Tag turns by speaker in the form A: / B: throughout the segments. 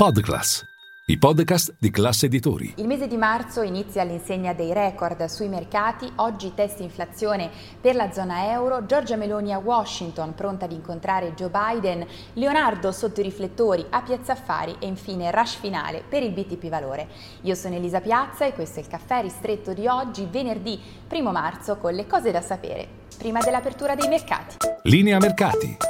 A: Podclass, i podcast di classe editori.
B: Il mese di marzo inizia all'insegna dei record sui mercati, oggi test inflazione per la zona euro, Giorgia Meloni a Washington pronta ad incontrare Joe Biden, Leonardo sotto i riflettori a Piazza Affari e infine rush finale per il BTP Valore. Io sono Elisa Piazza e questo è il caffè ristretto di oggi, venerdì 1 marzo, con le cose da sapere prima dell'apertura dei mercati.
A: Linea mercati.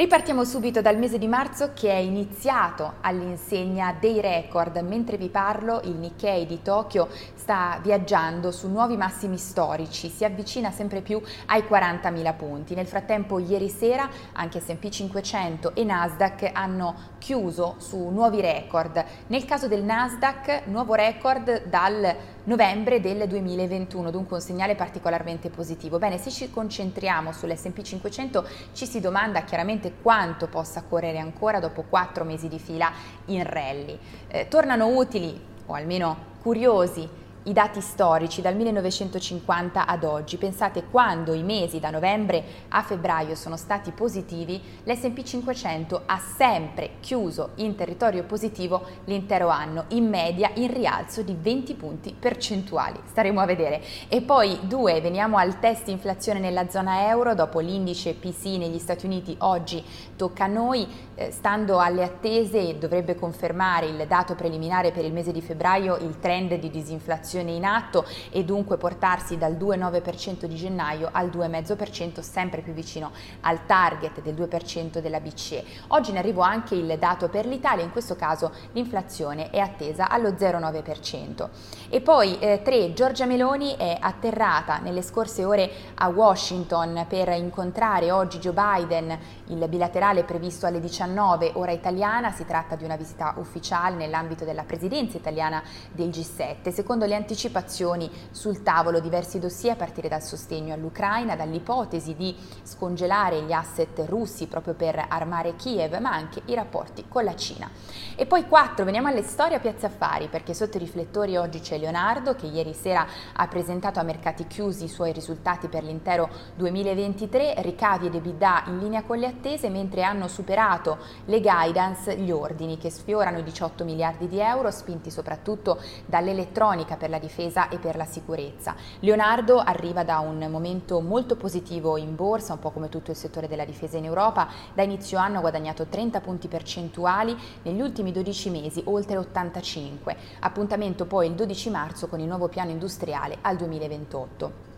B: Ripartiamo subito dal mese di marzo che è iniziato all'insegna dei record. Mentre vi parlo, il Nikkei di Tokyo sta viaggiando su nuovi massimi storici, si avvicina sempre più ai 40.000 punti. Nel frattempo, ieri sera anche S&P 500 e Nasdaq hanno chiuso su nuovi record. Nel caso del Nasdaq, nuovo record dal novembre del 2021, dunque un segnale particolarmente positivo. Bene, se ci concentriamo sull'S&P 500 ci si domanda chiaramente quanto possa correre ancora dopo quattro mesi di fila in rally. Eh, tornano utili, o almeno curiosi, i dati storici dal 1950 ad oggi. Pensate quando i mesi da novembre a febbraio sono stati positivi, l'S&P 500 ha sempre chiuso in territorio positivo l'intero anno, in media in rialzo di 20 punti percentuali. Staremo a vedere. E poi due, veniamo al test inflazione nella zona euro, dopo l'indice PC negli Stati Uniti oggi tocca a noi, eh, stando alle attese dovrebbe confermare il dato preliminare per il mese di febbraio il trend di disinflazione inflazione in atto e dunque portarsi dal 2,9% di gennaio al 2,5% sempre più vicino al target del 2% della BCE. Oggi ne arrivo anche il dato per l'Italia, in questo caso l'inflazione è attesa allo 0,9%. E poi eh, 3. Giorgia Meloni è atterrata nelle scorse ore a Washington per incontrare oggi Joe Biden, il bilaterale previsto alle 19 ora italiana, si tratta di una visita ufficiale nell'ambito della presidenza italiana del G7. Secondo le anticipazioni sul tavolo diversi dossier a partire dal sostegno all'Ucraina, dall'ipotesi di scongelare gli asset russi proprio per armare Kiev, ma anche i rapporti con la Cina. E poi quattro, veniamo alle storie a Piazza Affari, perché sotto i riflettori oggi c'è Leonardo che ieri sera ha presentato a mercati chiusi i suoi risultati per l'intero 2023, ricavi ed EBITDA in linea con le attese, mentre hanno superato le guidance gli ordini che sfiorano i 18 miliardi di euro, spinti soprattutto dall'elettronica per la difesa e per la sicurezza. Leonardo arriva da un momento molto positivo in borsa, un po' come tutto il settore della difesa in Europa, da inizio anno ha guadagnato 30 punti percentuali, negli ultimi 12 mesi oltre 85. Appuntamento poi il 12 marzo con il nuovo piano industriale al 2028.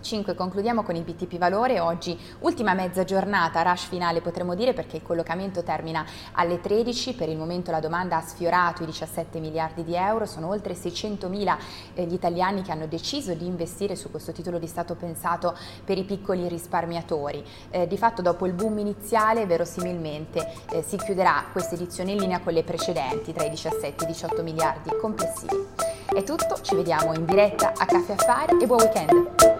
B: 5 concludiamo con il BTP Valore, oggi ultima mezza giornata, rush finale potremmo dire perché il collocamento termina alle 13, per il momento la domanda ha sfiorato i 17 miliardi di euro, sono oltre 600 mila eh, gli italiani che hanno deciso di investire su questo titolo di Stato pensato per i piccoli risparmiatori. Eh, di fatto dopo il boom iniziale verosimilmente eh, si chiuderà questa edizione in linea con le precedenti tra i 17 e i 18 miliardi complessivi. È tutto, ci vediamo in diretta a Caffè Affari e buon weekend!